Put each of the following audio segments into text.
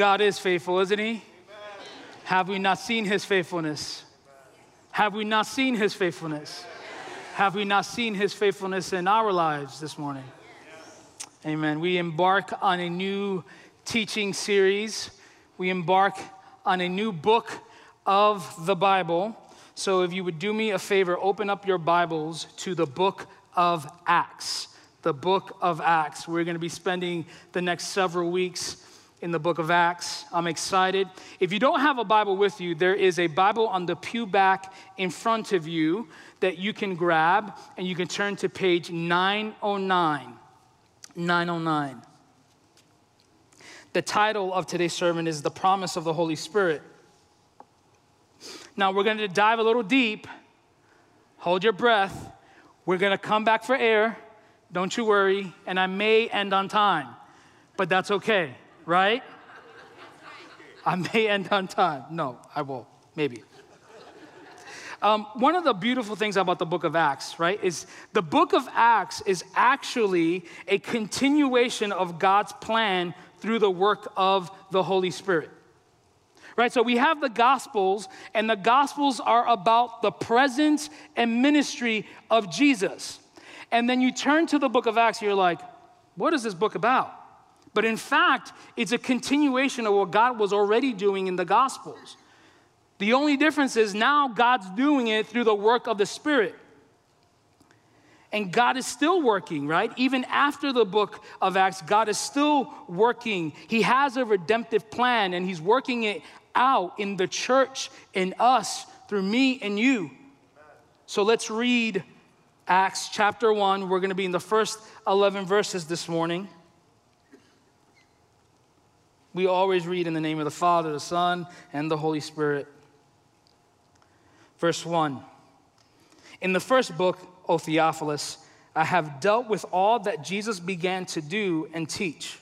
God is faithful, isn't He? Amen. Have we not seen His faithfulness? Have we not seen His faithfulness? Have we not seen His faithfulness in our lives this morning? Amen. We embark on a new teaching series. We embark on a new book of the Bible. So, if you would do me a favor, open up your Bibles to the book of Acts. The book of Acts. We're going to be spending the next several weeks in the book of Acts. I'm excited. If you don't have a Bible with you, there is a Bible on the pew back in front of you that you can grab, and you can turn to page 909. 909. The title of today's sermon is The Promise of the Holy Spirit. Now, we're going to dive a little deep. Hold your breath. We're going to come back for air. Don't you worry. And I may end on time, but that's okay, right? I may end on time. No, I will. Maybe. Um, one of the beautiful things about the book of Acts, right, is the book of Acts is actually a continuation of God's plan through the work of the Holy Spirit. Right, so we have the Gospels, and the Gospels are about the presence and ministry of Jesus. And then you turn to the book of Acts, you're like, what is this book about? But in fact, it's a continuation of what God was already doing in the Gospels. The only difference is now God's doing it through the work of the Spirit. And God is still working, right? Even after the book of Acts, God is still working. He has a redemptive plan and He's working it out in the church, in us, through me and you. So let's read Acts chapter 1. We're going to be in the first 11 verses this morning. We always read in the name of the Father, the Son, and the Holy Spirit. Verse 1 In the first book, O Theophilus, I have dealt with all that Jesus began to do and teach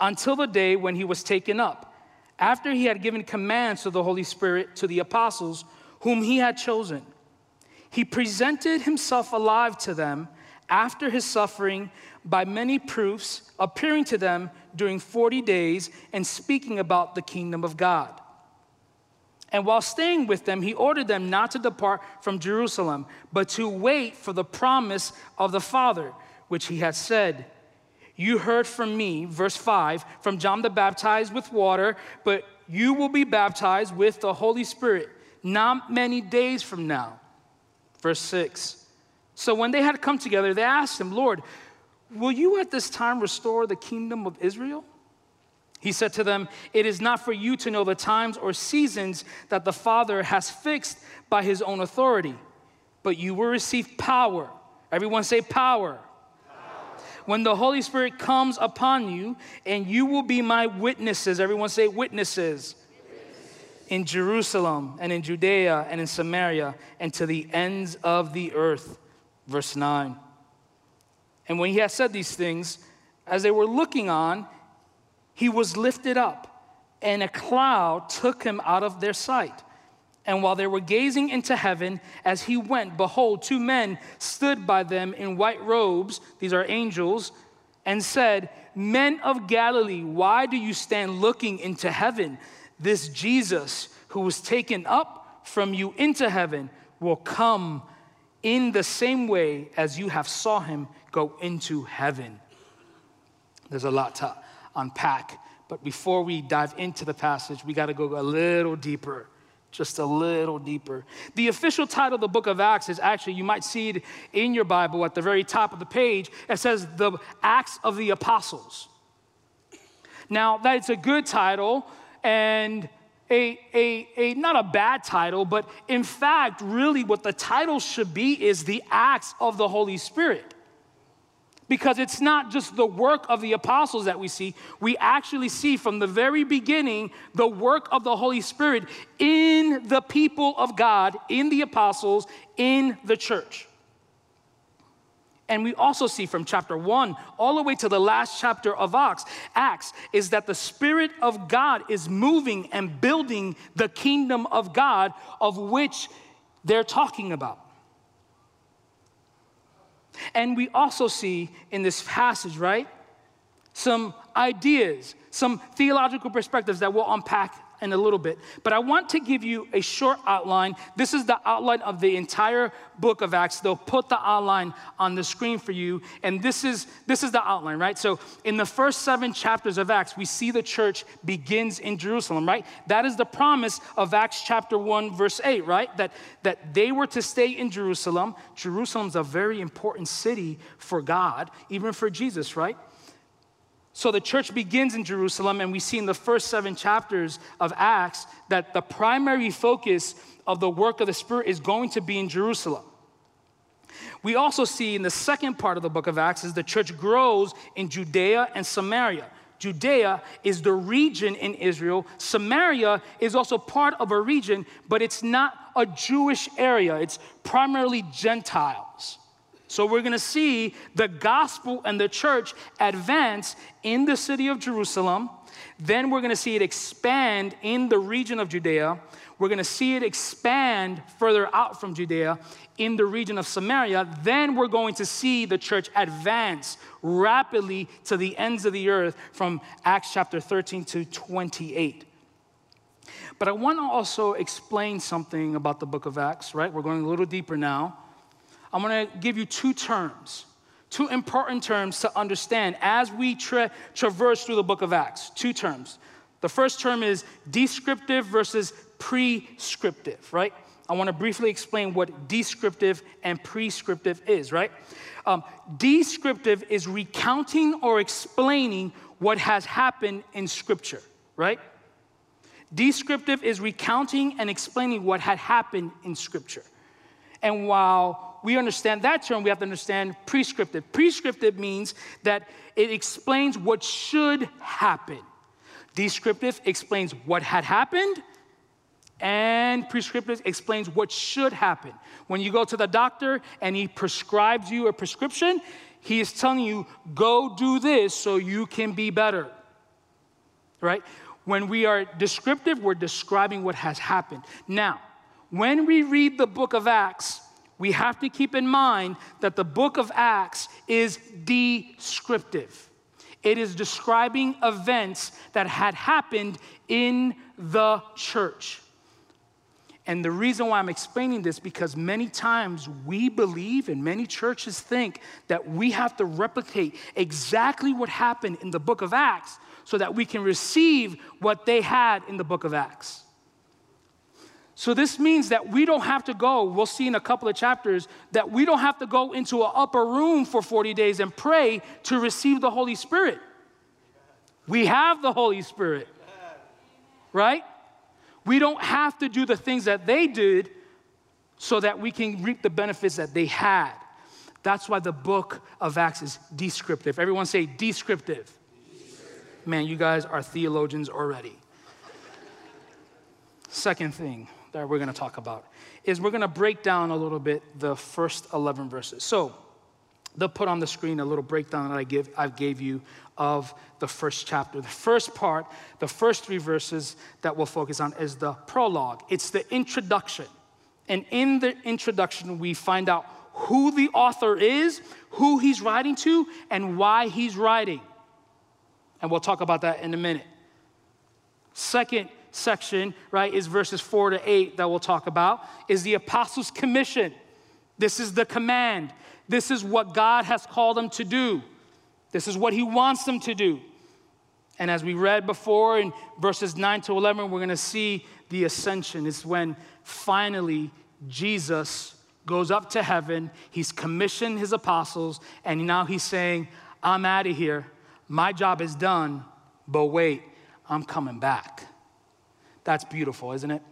until the day when he was taken up, after he had given commands to the Holy Spirit to the apostles whom he had chosen. He presented himself alive to them after his suffering by many proofs, appearing to them during 40 days and speaking about the kingdom of God. And while staying with them, he ordered them not to depart from Jerusalem, but to wait for the promise of the Father, which he had said, You heard from me, verse 5, from John the Baptized with water, but you will be baptized with the Holy Spirit not many days from now. Verse 6. So when they had come together, they asked him, Lord, will you at this time restore the kingdom of Israel? He said to them, It is not for you to know the times or seasons that the Father has fixed by his own authority, but you will receive power. Everyone say, power. power. When the Holy Spirit comes upon you, and you will be my witnesses. Everyone say, witnesses. In Jerusalem and in Judea and in Samaria and to the ends of the earth. Verse 9. And when he had said these things, as they were looking on, he was lifted up, and a cloud took him out of their sight. And while they were gazing into heaven as he went, behold, two men stood by them in white robes, these are angels, and said, Men of Galilee, why do you stand looking into heaven? This Jesus who was taken up from you into heaven will come in the same way as you have saw him go into heaven. There's a lot to unpack. But before we dive into the passage, we got to go a little deeper, just a little deeper. The official title of the book of Acts is actually, you might see it in your Bible at the very top of the page. It says the Acts of the Apostles. Now, that's a good title and a, a, a not a bad title, but in fact, really what the title should be is the Acts of the Holy Spirit because it's not just the work of the apostles that we see. We actually see from the very beginning the work of the Holy Spirit in the people of God, in the apostles, in the church. And we also see from chapter one all the way to the last chapter of Acts, Acts is that the Spirit of God is moving and building the kingdom of God of which they're talking about. And we also see in this passage, right? some ideas, some theological perspectives that we'll unpack in a little bit. But I want to give you a short outline. This is the outline of the entire book of Acts. They'll put the outline on the screen for you. And this is this is the outline, right? So in the first seven chapters of Acts, we see the church begins in Jerusalem, right? That is the promise of Acts chapter 1, verse 8, right? That that they were to stay in Jerusalem. Jerusalem's a very important city for God, even for Jesus, right? So the church begins in Jerusalem, and we see in the first seven chapters of Acts that the primary focus of the work of the Spirit is going to be in Jerusalem. We also see in the second part of the book of Acts is the church grows in Judea and Samaria. Judea is the region in Israel. Samaria is also part of a region, but it's not a Jewish area. It's primarily Gentiles. So we're going to see the gospel and the church advance in the city of Jerusalem. Then we're going to see it expand in the region of Judea. We're going to see it expand further out from Judea in the region of Samaria. Then we're going to see the church advance rapidly to the ends of the earth from Acts chapter 13 to 28. But I want to also explain something about the book of Acts, right? We're going a little deeper now. I'm to give you two terms, two important terms to understand as we tra- traverse through the book of Acts. Two terms. The first term is descriptive versus prescriptive, right? I want to briefly explain what descriptive and prescriptive is, right? Um, descriptive is recounting or explaining what has happened in Scripture, right? Descriptive is recounting and explaining what had happened in Scripture. And while we understand that term, we have to understand prescriptive. Prescriptive means that it explains what should happen. Descriptive explains what had happened, and prescriptive explains what should happen. When you go to the doctor and he prescribes you a prescription, he is telling you, go do this so you can be better. Right? When we are descriptive, we're describing what has happened. Now, when we read the book of Acts, we have to keep in mind that the book of Acts is descriptive. It is describing events that had happened in the church. And the reason why I'm explaining this because many times we believe and many churches think that we have to replicate exactly what happened in the book of Acts so that we can receive what they had in the book of Acts. So this means that we don't have to go, we'll see in a couple of chapters, that we don't have to go into an upper room for 40 days and pray to receive the Holy Spirit. We have the Holy Spirit, right? We don't have to do the things that they did so that we can reap the benefits that they had. That's why the book of Acts is descriptive. Everyone say descriptive. descriptive. Man, you guys are theologians already. Second thing, that we're going to talk about is we're going to break down a little bit the first 11 verses. So, they'll put on the screen a little breakdown that I give I gave you of the first chapter. The first part, the first three verses that we'll focus on is the prologue. It's the introduction. And in the introduction, we find out who the author is, who he's writing to, and why he's writing. And we'll talk about that in a minute. Second section, right, is verses four to eight that we'll talk about, is the Apostles' Commission. This is the command. This is what God has called them to do. This is what He wants them to do. And as we read before in verses 9 to 11, we're going to see the ascension. It's when finally Jesus goes up to heaven. He's commissioned his apostles, and now he's saying, I'm out of here. My job is done, but wait, I'm coming back. That's beautiful, isn't it?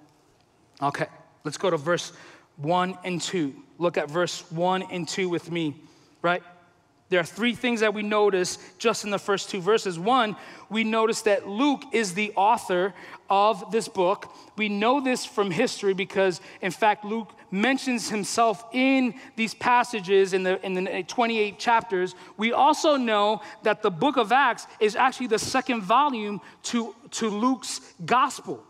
Okay, let's go to verse 1 and 2. Look at verse 1 and 2 with me, right? There are three things that we notice just in the first two verses. One, we notice that Luke is the author of this book. We know this from history because, in fact, Luke mentions himself in these passages in the, in the 28 chapters. We also know that the book of Acts is actually the second volume to, to Luke's gospel.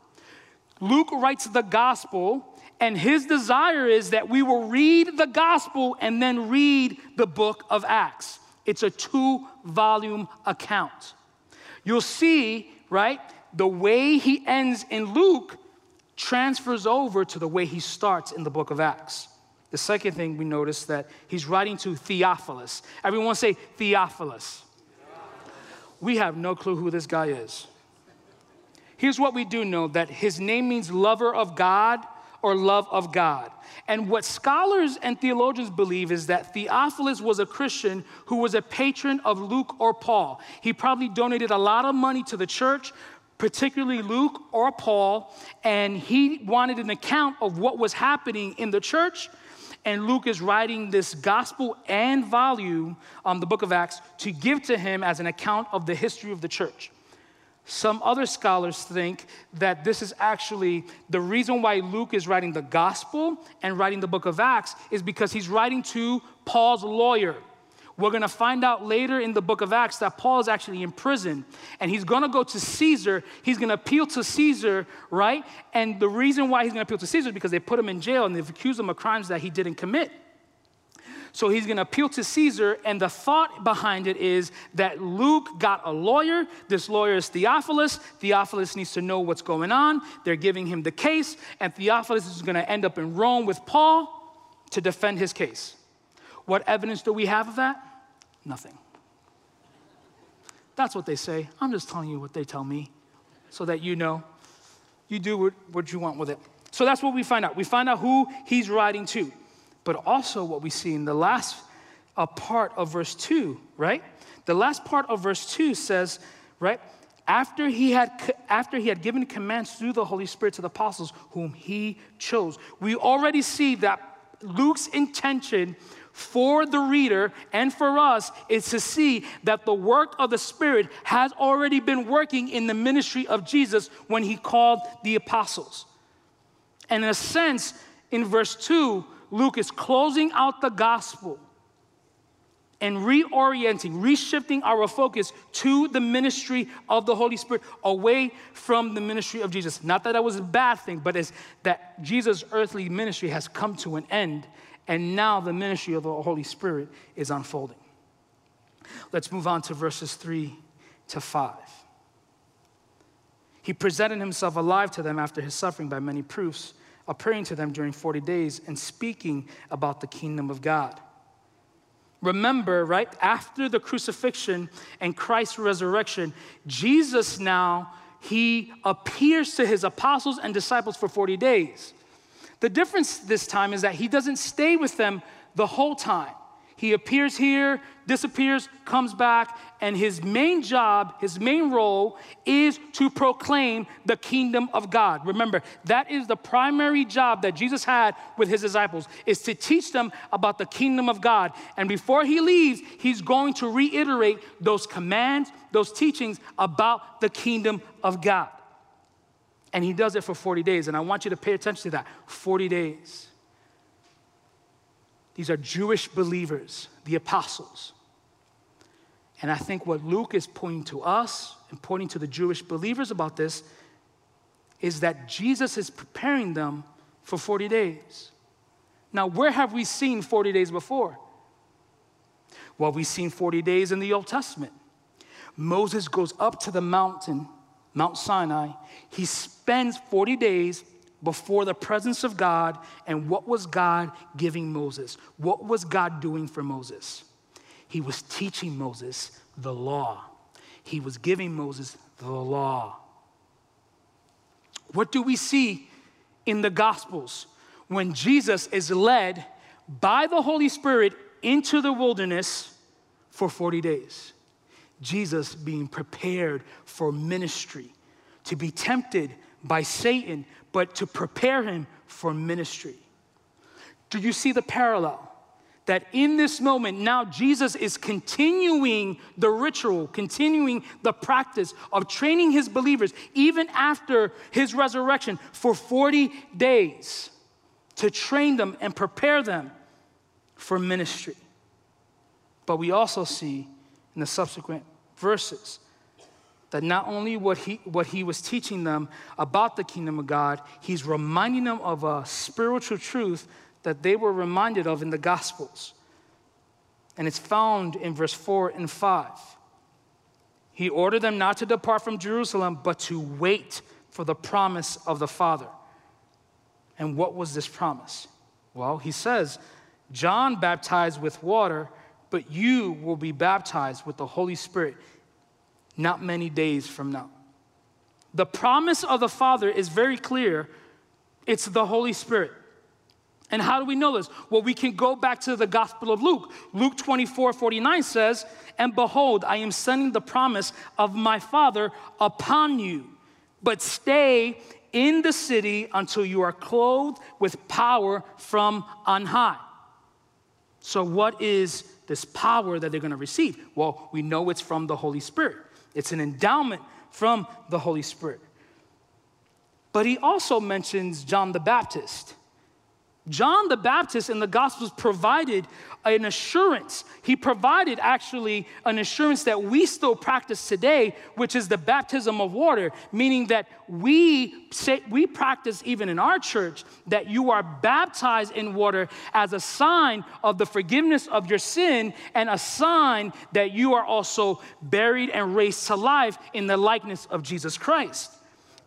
Luke writes the gospel, and his desire is that we will read the gospel and then read the book of Acts. It's a two volume account. You'll see, right, the way he ends in Luke transfers over to the way he starts in the book of Acts. The second thing we notice that he's writing to Theophilus. Everyone say Theophilus. We have no clue who this guy is. Here's what we do know that his name means lover of God or love of God. And what scholars and theologians believe is that Theophilus was a Christian who was a patron of Luke or Paul. He probably donated a lot of money to the church, particularly Luke or Paul, and he wanted an account of what was happening in the church. And Luke is writing this gospel and volume on the book of Acts to give to him as an account of the history of the church. Some other scholars think that this is actually the reason why Luke is writing the gospel and writing the book of Acts is because he's writing to Paul's lawyer. We're going to find out later in the book of Acts that Paul is actually in prison and he's going to go to Caesar. He's going to appeal to Caesar, right? And the reason why he's going to appeal to Caesar is because they put him in jail and they've accused him of crimes that he didn't commit. So he's going to appeal to Caesar, and the thought behind it is that Luke got a lawyer. This lawyer is Theophilus. Theophilus needs to know what's going on. They're giving him the case, and Theophilus is going to end up in Rome with Paul to defend his case. What evidence do we have of that? Nothing. That's what they say. I'm just telling you what they tell me so that you know. You do what you want with it. So that's what we find out. We find out who he's writing to but also what we see in the last uh, part of verse 2, right? The last part of verse 2 says, right, after he had after he had given commands through the Holy Spirit to the apostles whom he chose. We already see that Luke's intention for the reader and for us is to see that the work of the Spirit has already been working in the ministry of Jesus when he called the apostles. And in a sense, in verse 2, Luke is closing out the gospel and reorienting, reshifting our focus to the ministry of the Holy Spirit away from the ministry of Jesus. Not that that was a bad thing, but it's that Jesus' earthly ministry has come to an end, and now the ministry of the Holy Spirit is unfolding. Let's move on to verses 3 to 5. He presented himself alive to them after his suffering by many proofs appearing to them during 40 days and speaking about the kingdom of God. Remember, right after the crucifixion and Christ's resurrection, Jesus now he appears to his apostles and disciples for 40 days. The difference this time is that he doesn't stay with them the whole time. He appears here, disappears, comes back, and his main job, his main role is to proclaim the kingdom of God. Remember, that is the primary job that Jesus had with his disciples is to teach them about the kingdom of God. And before he leaves, he's going to reiterate those commands, those teachings about the kingdom of God. And he does it for 40 days, and I want you to pay attention to that. 40 days. These are Jewish believers, the apostles. And I think what Luke is pointing to us and pointing to the Jewish believers about this is that Jesus is preparing them for 40 days. Now, where have we seen 40 days before? Well, we've seen 40 days in the Old Testament. Moses goes up to the mountain, Mount Sinai. He spends 40 days before the presence of God. And what was God giving Moses? What was God doing for Moses? He was teaching Moses the law. He was giving Moses the law. What do we see in the Gospels when Jesus is led by the Holy Spirit into the wilderness for 40 days? Jesus being prepared for ministry, to be tempted by Satan, but to prepare him for ministry. Do you see the parallel? That in this moment, now Jesus is continuing the ritual, continuing the practice of training his believers, even after his resurrection, for 40 days to train them and prepare them for ministry. But we also see in the subsequent verses that not only what he, what he was teaching them about the kingdom of God, he's reminding them of a spiritual truth that they were reminded of in the Gospels. and it's found in verse 4 and 5. He ordered them not to depart from Jerusalem, but to wait for the promise of the Father. And what was this promise? Well, he says, John baptized with water, but you will be baptized with the Holy Spirit not many days from now. The promise of the Father is very clear it's the Holy Spirit. And how do we know this? Well, we can go back to the Gospel of Luke. Luke 24 49 says, And behold, I am sending the promise of my Father upon you, but stay in the city until you are clothed with power from on high. So, what is this power that they're going to receive? Well, we know it's from the Holy Spirit, it's an endowment from the Holy Spirit. But he also mentions John the Baptist. John the Baptist in the Gospels provided an assurance. He provided actually an assurance that we still practice today, which is the baptism of water, meaning that we say we practice even in our church that you are baptized in water as a sign of the forgiveness of your sin and a sign that you are also buried and raised to life in the likeness of Jesus Christ.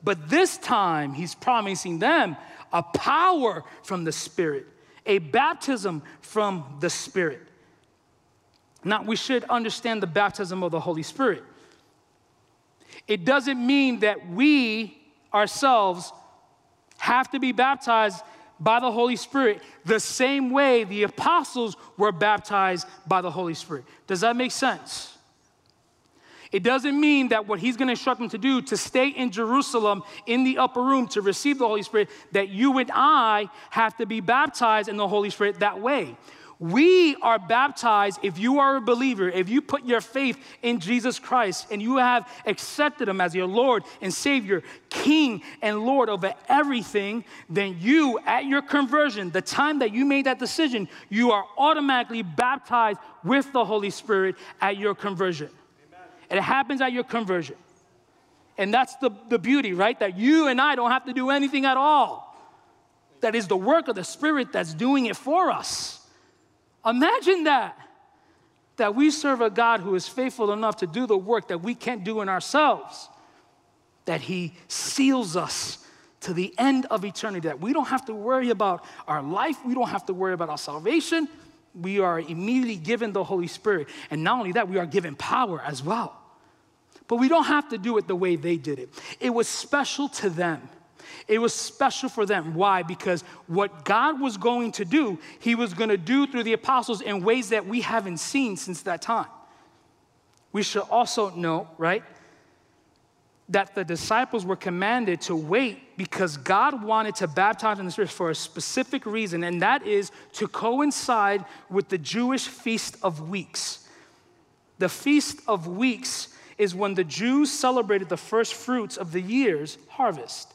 But this time, he's promising them a power from the Spirit, a baptism from the Spirit. Now, we should understand the baptism of the Holy Spirit. It doesn't mean that we ourselves have to be baptized by the Holy Spirit the same way the apostles were baptized by the Holy Spirit. Does that make sense? It doesn't mean that what he's going to instruct them to do, to stay in Jerusalem in the upper room to receive the Holy Spirit, that you and I have to be baptized in the Holy Spirit that way. We are baptized if you are a believer, if you put your faith in Jesus Christ and you have accepted Him as your Lord and Savior, King and Lord over everything, then you, at your conversion, the time that you made that decision, you are automatically baptized with the Holy Spirit at your conversion. It happens at your conversion. And that's the, the beauty, right? That you and I don't have to do anything at all. That is the work of the Spirit that's doing it for us. Imagine that. That we serve a God who is faithful enough to do the work that we can't do in ourselves. That He seals us to the end of eternity. That we don't have to worry about our life, we don't have to worry about our salvation. We are immediately given the Holy Spirit. And not only that, we are given power as well. But we don't have to do it the way they did it. It was special to them. It was special for them. Why? Because what God was going to do, He was going to do through the apostles in ways that we haven't seen since that time. We should also know, right, that the disciples were commanded to wait because God wanted to baptize in the Spirit for a specific reason, and that is to coincide with the Jewish Feast of Weeks. The Feast of Weeks is when the Jews celebrated the first fruits of the year's harvest.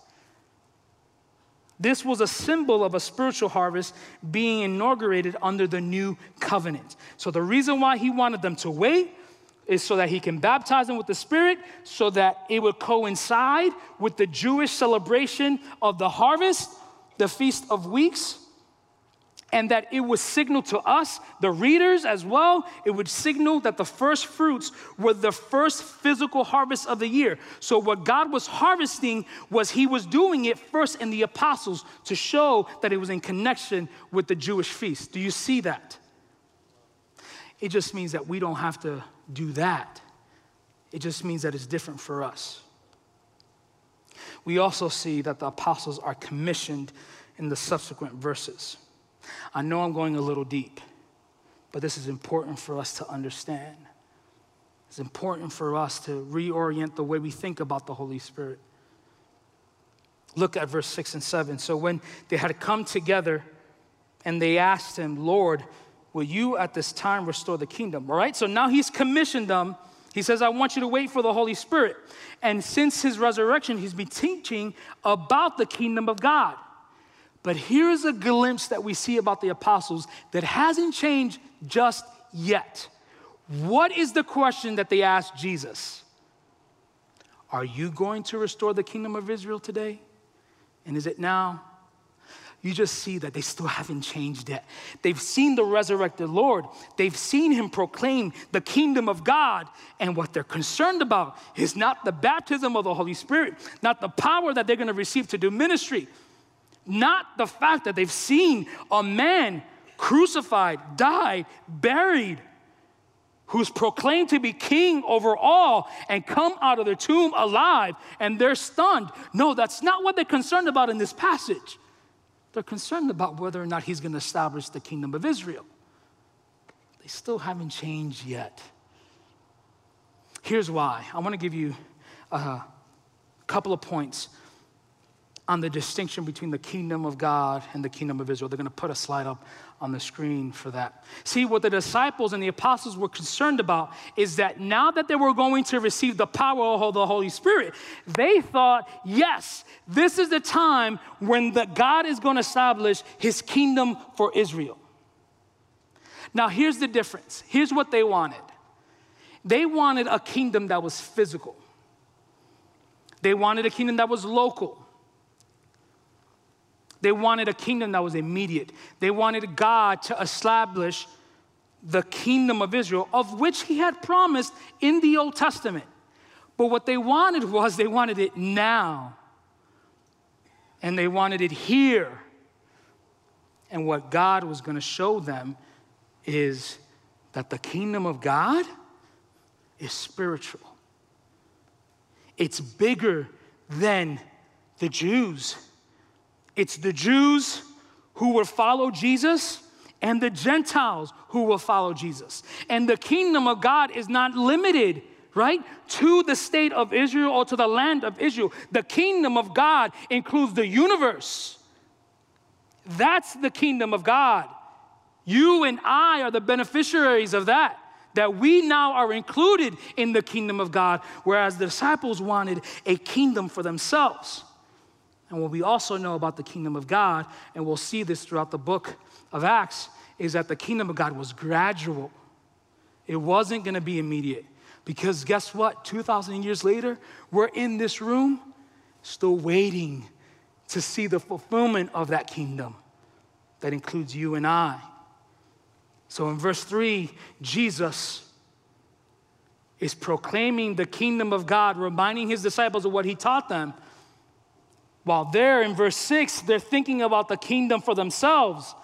This was a symbol of a spiritual harvest being inaugurated under the new covenant. So, the reason why he wanted them to wait is so that he can baptize them with the Spirit, so that it would coincide with the Jewish celebration of the harvest, the Feast of Weeks and that it would signal to us, the readers as well, it would signal that the first fruits were the first physical harvest of the year. So, what God was harvesting was He was doing it first in the apostles to show that it was in connection with the Jewish feast. Do you see that? It just means that we don't have to do that, it just means that it's different for us. We also see that the apostles are commissioned in the subsequent verses. I know I'm going a little deep, but this is important for us to understand. It's important for us to reorient the way we think about the Holy Spirit. Look at verse 6 and 7. So when they had come together and they asked him, Lord, will you at this time restore the kingdom? All right, so now he's commissioned them. He says, I want you to wait for the Holy Spirit. And since his resurrection, he's been teaching about the kingdom of God. But here's a glimpse that we see about the apostles that hasn't changed just yet. What is the question that they asked Jesus? Are you going to restore the kingdom of Israel today? And is it now? You just see that they still haven't changed yet. They've seen the resurrected Lord, they've seen him proclaim the kingdom of God, and what they're concerned about is not the baptism of the Holy Spirit, not the power that they're gonna receive to do ministry, not the fact that they've seen a man crucified, died, buried, who's proclaimed to be king over all and come out of their tomb alive and they're stunned. No, that's not what they're concerned about in this passage. They're concerned about whether or not he's going to establish the kingdom of Israel. They still haven't changed yet. Here's why. I want to give you a couple of points on the distinction between the kingdom of God and the kingdom of Israel. They're going to put a slide up on the screen for that. See, what the disciples and the apostles were concerned about is that now that they were going to receive the power of the Holy Spirit, they thought, yes, this is the time when the God is going to establish his kingdom for Israel. Now, here's the difference. Here's what they wanted they wanted a kingdom that was physical, they wanted a kingdom that was local. They wanted a kingdom that was immediate. They wanted God to establish the kingdom of Israel, of which He had promised in the Old Testament. But what they wanted was they wanted it now. And they wanted it here. And what God was going to show them is that the kingdom of God is spiritual, it's bigger than the Jews. It's the Jews who will follow Jesus and the Gentiles who will follow Jesus. And the kingdom of God is not limited, right, to the state of Israel or to the land of Israel. The kingdom of God includes the universe. That's the kingdom of God. You and I are the beneficiaries of that. That we now are included in the kingdom of God, whereas the disciples wanted a kingdom for themselves. And what we also know about the kingdom of God, and we'll see this throughout the book of Acts, is that the kingdom of God was gradual. It wasn't to be immediate. Because guess what? 2,000 years later, we're in this room still waiting to see the fulfillment of that kingdom that includes you and I. So in verse 3, Jesus is proclaiming the kingdom of God, reminding his disciples of what he taught them. While there in verse 6, they're thinking about the kingdom for themselves.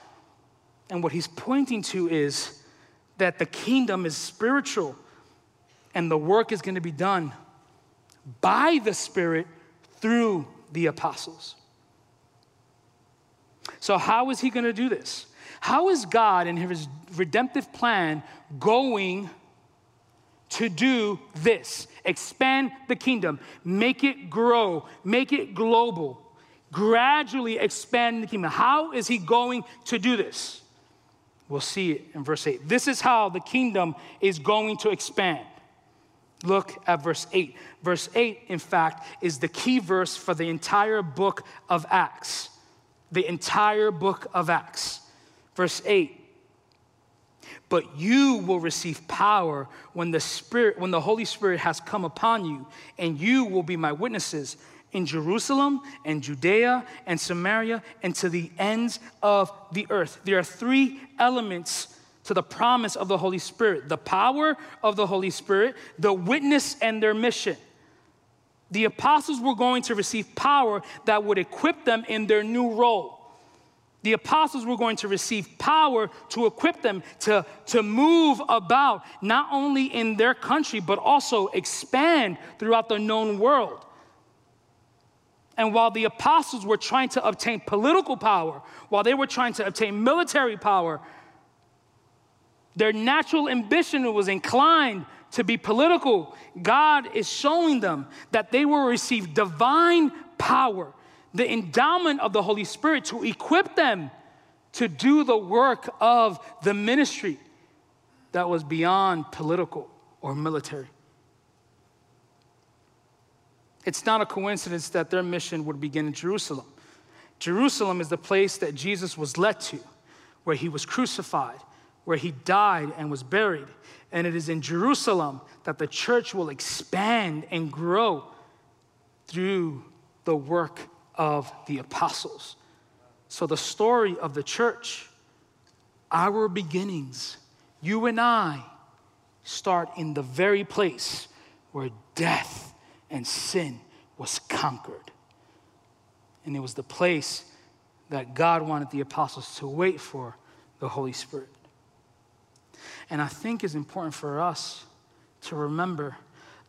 And what he's pointing to is that the kingdom is spiritual and the work is going to be done by the Spirit through the apostles. So, how is he going to do this? How is God in his redemptive plan going to do this expand the kingdom, make it grow, make it global, gradually expand the kingdom. How is he going to do this? We'll see it in verse 8. This is how the kingdom is going to expand. Look at verse 8. Verse 8, in fact, is the key verse for the entire book of Acts. The entire book of Acts. Verse 8 but you will receive power when the Spirit, when the Holy Spirit has come upon you, and you will be my witnesses in Jerusalem and Judea and Samaria and to the ends of the earth. There are three elements to the promise of the Holy Spirit the power of the Holy Spirit, the witness, and their mission. The apostles were going to receive power that would equip them in their new role the apostles were going to receive power to equip them to, to move about, not only in their country, but also expand throughout the known world. And while the apostles were trying to obtain political power, while they were trying to obtain military power, their natural ambition was inclined to be political. God is showing them that they will receive divine power the endowment of the Holy Spirit to equip them to do the work of the ministry that was beyond political or military. It's not a coincidence that their mission would begin in Jerusalem. Jerusalem is the place that Jesus was led to, where he was crucified, where he died and was buried. And it is in Jerusalem that the church will expand and grow through the work of the apostles. So, the story of the church, our beginnings, you and I, start in the very place where death and sin was conquered. And it was the place that God wanted the apostles to wait for the Holy Spirit. And I think it's important for us to remember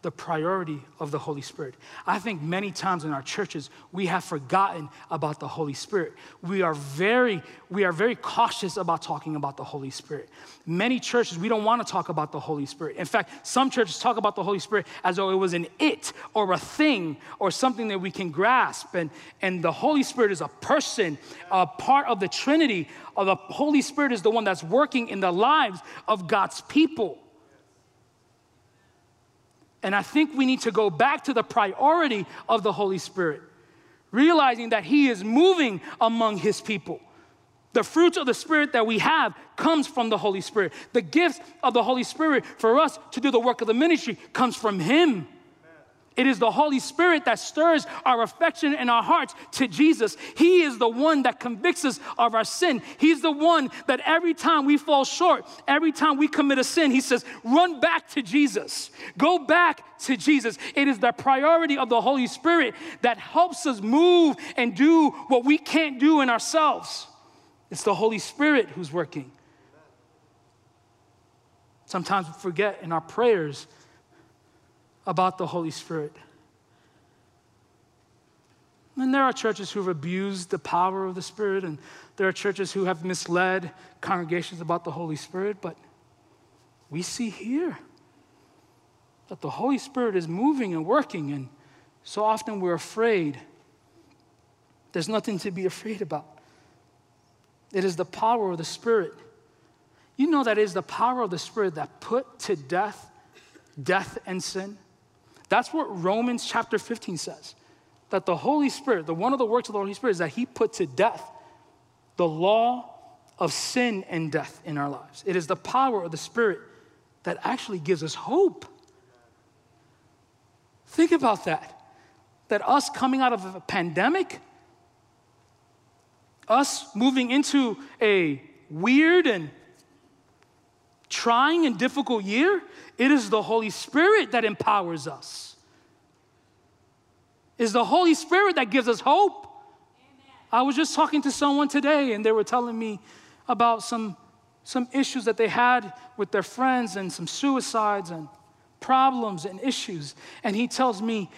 the priority of the Holy Spirit. I think many times in our churches we have forgotten about the Holy Spirit. We are very we are very cautious about talking about the Holy Spirit. Many churches we don't want to talk about the Holy Spirit. In fact, some churches talk about the Holy Spirit as though it was an it or a thing or something that we can grasp and and the Holy Spirit is a person, a part of the Trinity. The Holy Spirit is the one that's working in the lives of God's people. And I think we need to go back to the priority of the Holy Spirit, realizing that He is moving among His people. The fruits of the Spirit that we have comes from the Holy Spirit. The gifts of the Holy Spirit for us to do the work of the ministry comes from Him. It is the Holy Spirit that stirs our affection and our hearts to Jesus. He is the one that convicts us of our sin. He's the one that every time we fall short, every time we commit a sin, He says, run back to Jesus. Go back to Jesus. It is the priority of the Holy Spirit that helps us move and do what we can't do in ourselves. It's the Holy Spirit who's working. Sometimes we forget in our prayers about the Holy Spirit. And there are churches who've abused the power of the Spirit, and there are churches who have misled congregations about the Holy Spirit, but we see here that the Holy Spirit is moving and working, and so often we're afraid. There's nothing to be afraid about. It is the power of the Spirit. You know that it is the power of the Spirit that put to death death and sin. That's what Romans chapter 15 says. That the Holy Spirit, the one of the works of the Holy Spirit is that He put to death the law of sin and death in our lives. It is the power of the Spirit that actually gives us hope. Think about that. That us coming out of a pandemic, us moving into a weird and trying and difficult year, it is the Holy Spirit that empowers us. It's the Holy Spirit that gives us hope. Amen. I was just talking to someone today, and they were telling me about some, some issues that they had with their friends and some suicides and problems and issues. And he tells me,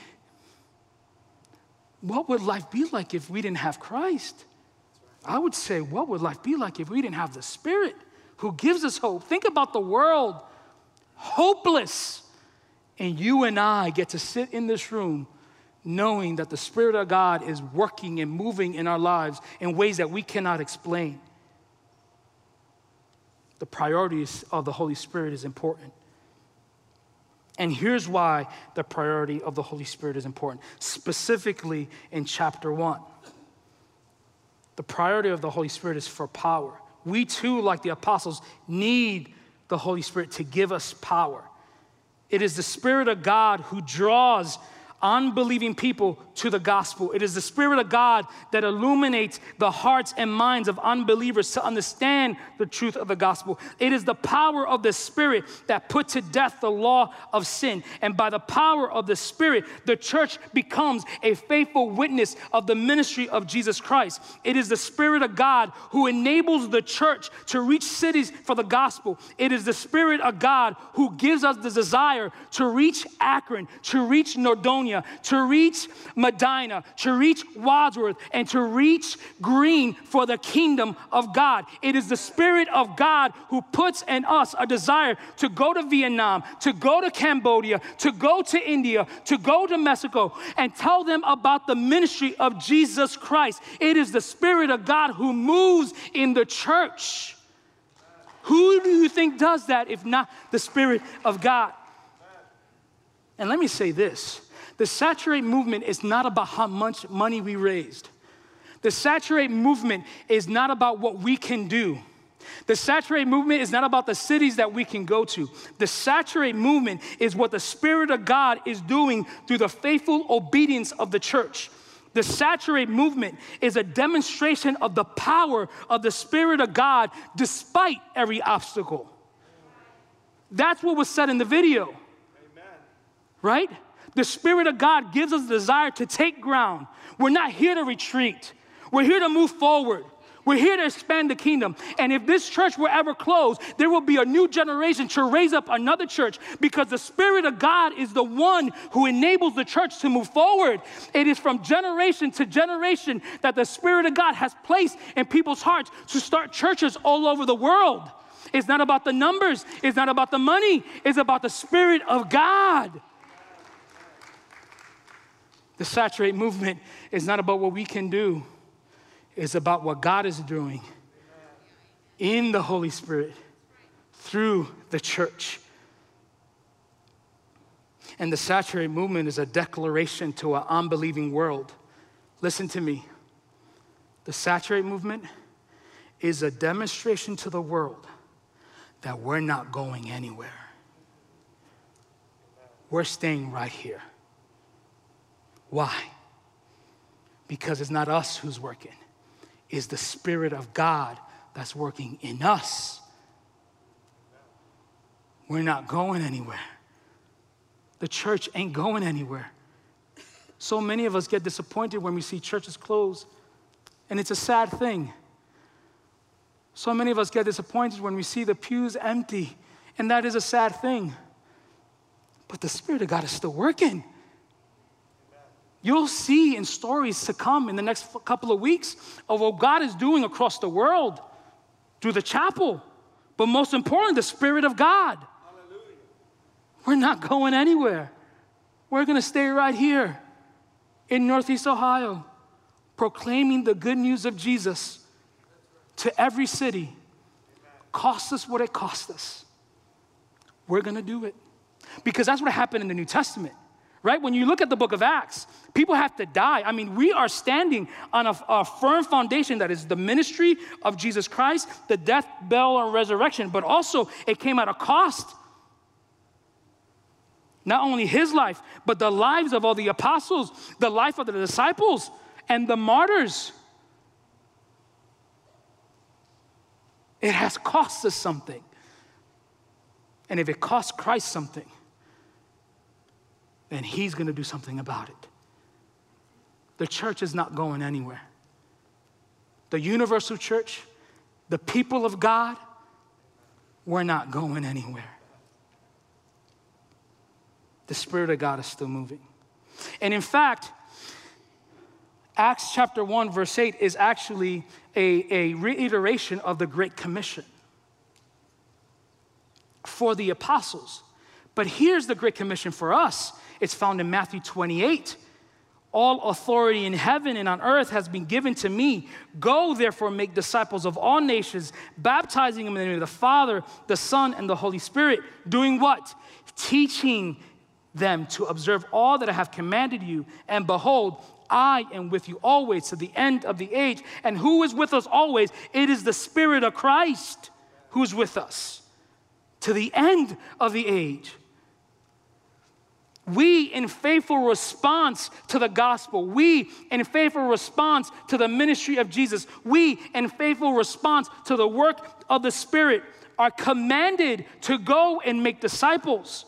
What would life be like if we didn't have Christ? I would say, What would life be like if we didn't have the Spirit who gives us hope? Think about the world hopeless. And you and I get to sit in this room knowing that the Spirit of God is working and moving in our lives in ways that we cannot explain. The priorities of the Holy Spirit is important. And here's why the priority of the Holy Spirit is important, specifically in chapter one. The priority of the Holy Spirit is for power. We too, like the apostles, need the Holy Spirit to give us power. It is the Spirit of God who draws unbelieving people to the gospel. It is the Spirit of God that illuminates the hearts and minds of unbelievers to understand the truth of the gospel. It is the power of the Spirit that put to death the law of sin. And by the power of the Spirit, the church becomes a faithful witness of the ministry of Jesus Christ. It is the Spirit of God who enables the church to reach cities for the gospel. It is the Spirit of God who gives us the desire to reach Akron, to reach Nordonia to reach Medina, to reach Wadsworth, and to reach Green for the kingdom of God. It is the Spirit of God who puts in us a desire to go to Vietnam, to go to Cambodia, to go to India, to go to Mexico, and tell them about the ministry of Jesus Christ. It is the Spirit of God who moves in the church. Who do you think does that if not the Spirit of God? And let me say this the Saturate movement is not about how much money we raised. The Saturate movement is not about what we can do. The Saturate movement is not about the cities that we can go to. The Saturate movement is what the Spirit of God is doing through the faithful obedience of the church. The saturate movement is a demonstration of the power of the Spirit of God despite every obstacle. That's what was said in the video. Amen. Right? The Spirit of God gives us the desire to take ground. We're not here to retreat, we're here to move forward. We're here to expand the kingdom. And if this church were ever closed, there will be a new generation to raise up another church because the Spirit of God is the one who enables the church to move forward. It is from generation to generation that the Spirit of God has placed in people's hearts to start churches all over the world. It's not about the numbers, it's not about the money, it's about the Spirit of God. The saturate movement is not about what we can do it's about what God is doing in the Holy Spirit through the church. And the saturate movement is a declaration to an unbelieving world. Listen to me. The saturate movement is a demonstration to the world that we're not going anywhere. We're staying right here. Why? Because it's not us who's working it's the Spirit of God that's working in us. We're not going anywhere. The church ain't going anywhere. So many of us get disappointed when we see churches close, and it's a sad thing. So many of us get disappointed when we see the pews empty, and that is a sad thing. But the Spirit of God is still working. You'll see in stories to come in the next couple of weeks of what God is doing across the world through the chapel. But most important, the Spirit of God. Hallelujah. We're not going anywhere. We're going to stay right here in Northeast Ohio, proclaiming the good news of Jesus to every city. Cost us what it cost us. We're going to do it. Because that's what happened in the New Testament right? When you look at the book of Acts, people have to die. I mean, we are standing on a, a, firm foundation that is the ministry of Jesus Christ, the death, burial, and resurrection, but also it came at a cost. Not only his life, but the lives of all the apostles, the life of the disciples, and the martyrs. It has cost us something. And if it costs Christ something, then He's going to do something about it. The church is not going anywhere. The universal church, the people of God, we're not going anywhere. The Spirit of God is still moving. And in fact, Acts chapter 1, verse 8 is actually a, a reiteration of the Great Commission for the apostles. But here's the Great Commission for us it's found in Matthew 28. All authority in heaven and on earth has been given to me. Go, therefore, make disciples of all nations, baptizing them in the name of the Father, the Son, and the Holy Spirit. Doing what? Teaching them to observe all that I have commanded you. And behold, I am with you always to the end of the age. And who is with us always? It is the Spirit of Christ who's with us to the end of the age we, in faithful response to the gospel, we, in faithful response to the ministry of Jesus, we, in faithful response to the work of the Spirit, are commanded to go and make disciples.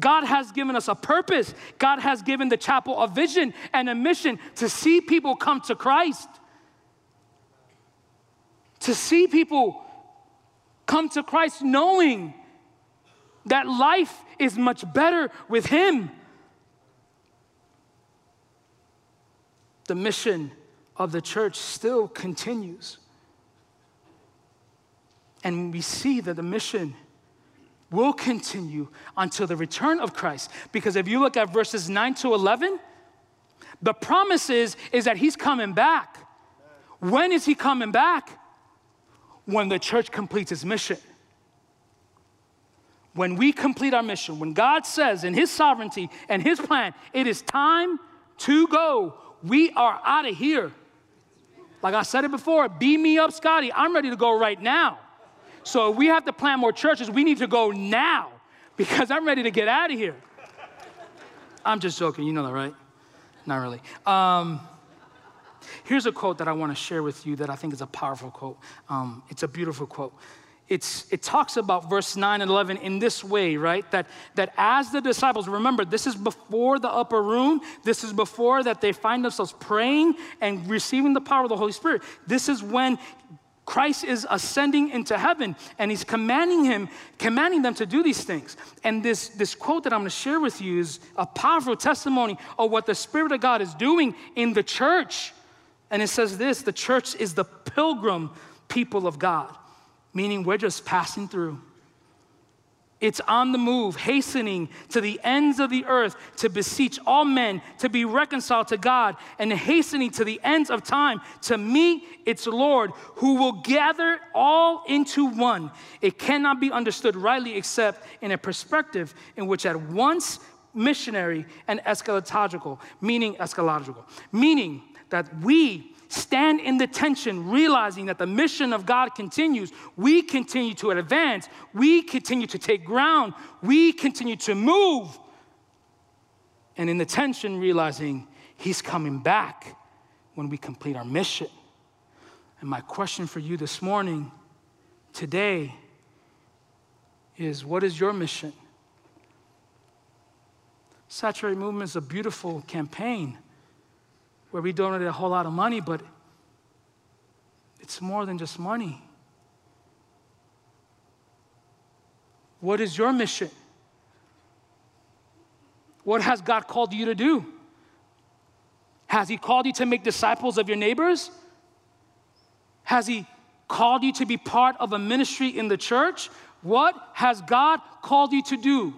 God has given us a purpose. God has given the chapel a vision and a mission to see people come to Christ. To see people come to Christ knowing that life is much better with Him. The mission of the church still continues. And we see that the mission will continue until the return of Christ. Because if you look at verses 9 to 11, the promise is, is that He's coming back. When is He coming back? When the church completes its mission when we complete our mission, when God says in His sovereignty and His plan, it is time to go, we are out of here. Like I said it before, beam me up, Scotty. I'm ready to go right now. So we have to plant more churches, we need to go now because I'm ready to get out of here. I'm just joking, you know that, right? Not really. Um, Here's a quote that I want to share with you that I think is a powerful quote. Um, it's a beautiful quote. It's, it talks about verse 9 and 11 in this way, right? That, that as the disciples, remember, this is before the upper room. This is before that they find themselves praying and receiving the power of the Holy Spirit. This is when Christ is ascending into heaven and he's commanding him, commanding them to do these things. And this, this quote that I'm going to share with you is a powerful testimony of what the Spirit of God is doing in the church. And it says this the church is the pilgrim people of God, meaning we're just passing through. It's on the move, hastening to the ends of the earth to beseech all men to be reconciled to God, and hastening to the ends of time to meet its Lord, who will gather all into one. It cannot be understood rightly except in a perspective in which at once missionary and eschatological, meaning eschatological, meaning that we stand in the tension, realizing that the mission of God continues. We continue to advance, we continue to take ground, we continue to move. And in the tension, realizing He's coming back when we complete our mission. And my question for you this morning, today, is what is your mission? Saturate Movement is a beautiful campaign where we donated a whole lot of money, but it's more than just money. What is your mission? What has God called you to do? Has He called you to make disciples of your neighbors? Has He called you to be part of a ministry in the church? What has God called you to do?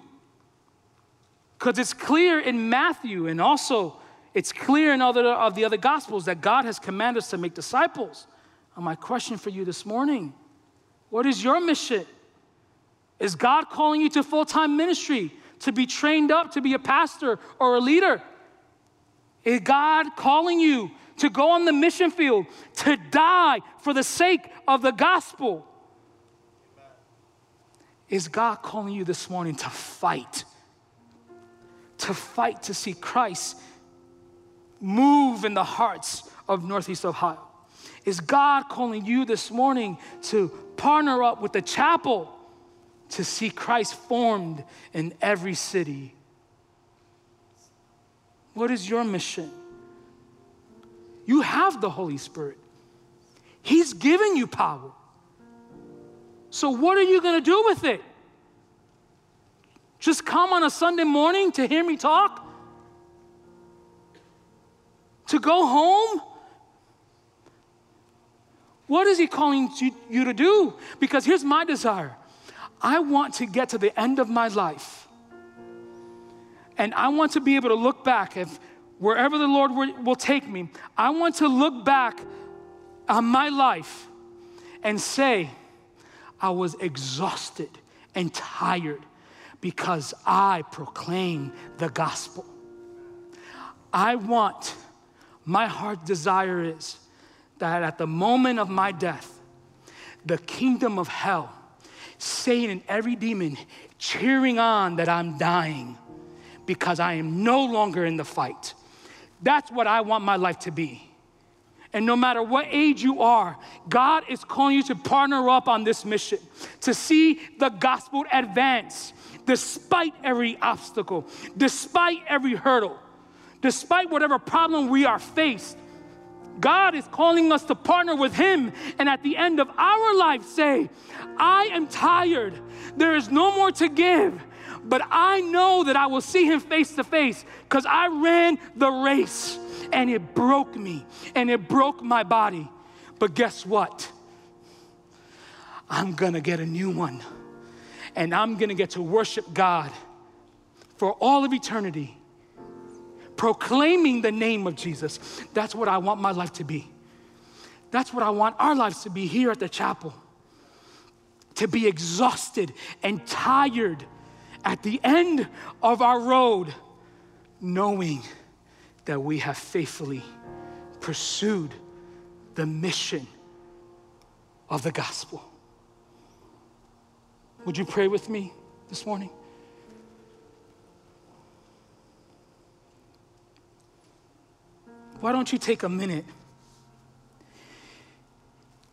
Because it's clear in Matthew and also it's clear in other of the other gospels that God has commanded us to make disciples. And my question for you this morning what is your mission? Is God calling you to full time ministry, to be trained up to be a pastor or a leader? Is God calling you to go on the mission field, to die for the sake of the gospel? Is God calling you this morning to fight? To fight to see Christ move in the hearts of Northeast Ohio? Is God calling you this morning to partner up with the chapel to see Christ formed in every city? What is your mission? You have the Holy Spirit, He's given you power. So, what are you going to do with it? Just come on a Sunday morning to hear me talk? To go home? What is He calling you to do? Because here's my desire I want to get to the end of my life. And I want to be able to look back, if wherever the Lord will take me, I want to look back on my life and say, I was exhausted and tired because I proclaimed the gospel. I want my heart desire is that at the moment of my death, the kingdom of hell, Satan and every demon cheering on that I'm dying because I am no longer in the fight. That's what I want my life to be. And no matter what age you are, God is calling you to partner up on this mission, to see the gospel advance despite every obstacle, despite every hurdle despite whatever problem we are faced, God is calling us to partner with Him and at the end of our life say, I am tired. There is no more to give, but I know that I will see Him face to face because I ran the race and it broke me and it broke my body. But guess what? I'm gonna get a new one and I'm gonna get to worship God for all of eternity proclaiming the name of Jesus. That's what I want my life to be. That's what I want our lives to be here at the chapel. To be exhausted and tired at the end of our road, knowing that we have faithfully pursued the mission of the gospel. Would you pray with me this morning? why don't you take a minute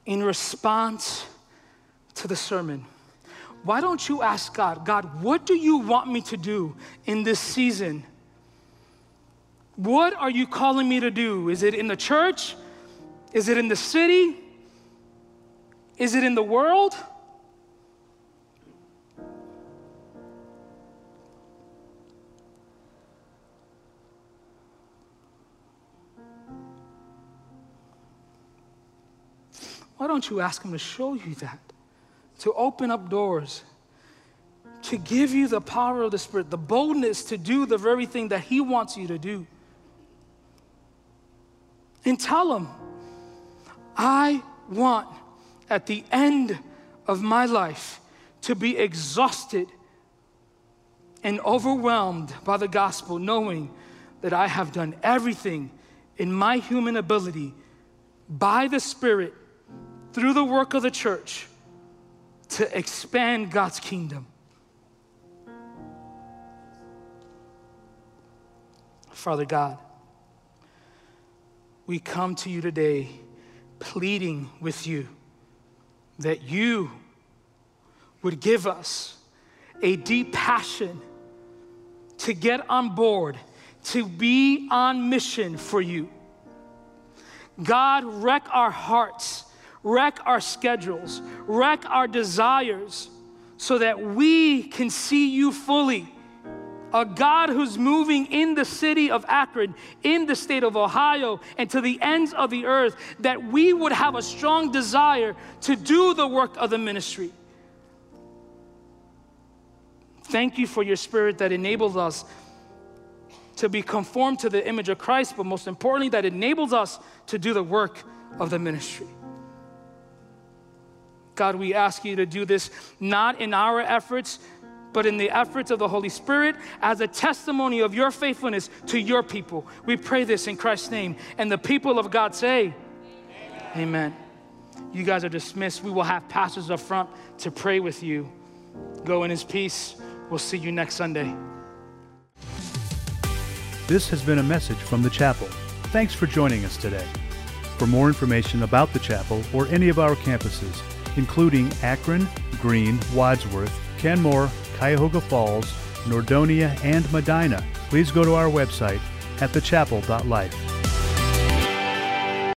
in response to the sermon? Why don't you ask God, God, what do you want me to do in this season? What are you calling me to do? Is it in the church? Is it in the city? Is it in the world? Don't you ask Him to show you that? To open up doors, to give you the power of the Spirit, the boldness to do the very thing that He wants you to do. And tell Him, I want at the end of my life to be exhausted and overwhelmed by the gospel, knowing that I have done everything in my human ability by the Spirit through the work of the church to expand God's kingdom. Father God, we come to you today pleading with you that you would give us a deep passion to get on board, to be on mission for you. God, wreck our hearts wreck our schedules, wreck our desires, so that we can see you fully. A God who's moving in the city of Akron, in the state of Ohio, and to the ends of the earth, that we would have a strong desire to do the work of the ministry. Thank you for your spirit that enables us to be conformed to the image of Christ, but most importantly, that enables us to do the work of the ministry. God, we ask you to do this not in our efforts, but in the efforts of the Holy Spirit as a testimony of your faithfulness to your people. We pray this in Christ's name. And the people of God say, Amen. Amen. You guys are dismissed. We will have pastors up front to pray with you. Go in his peace. We'll see you next Sunday. This has been a message from the chapel. Thanks for joining us today. For more information about the chapel or any of our campuses, including Akron, Green, Wadsworth, Kenmore, Cuyahoga Falls, Nordonia, and Medina, please go to our website at thechapel.life.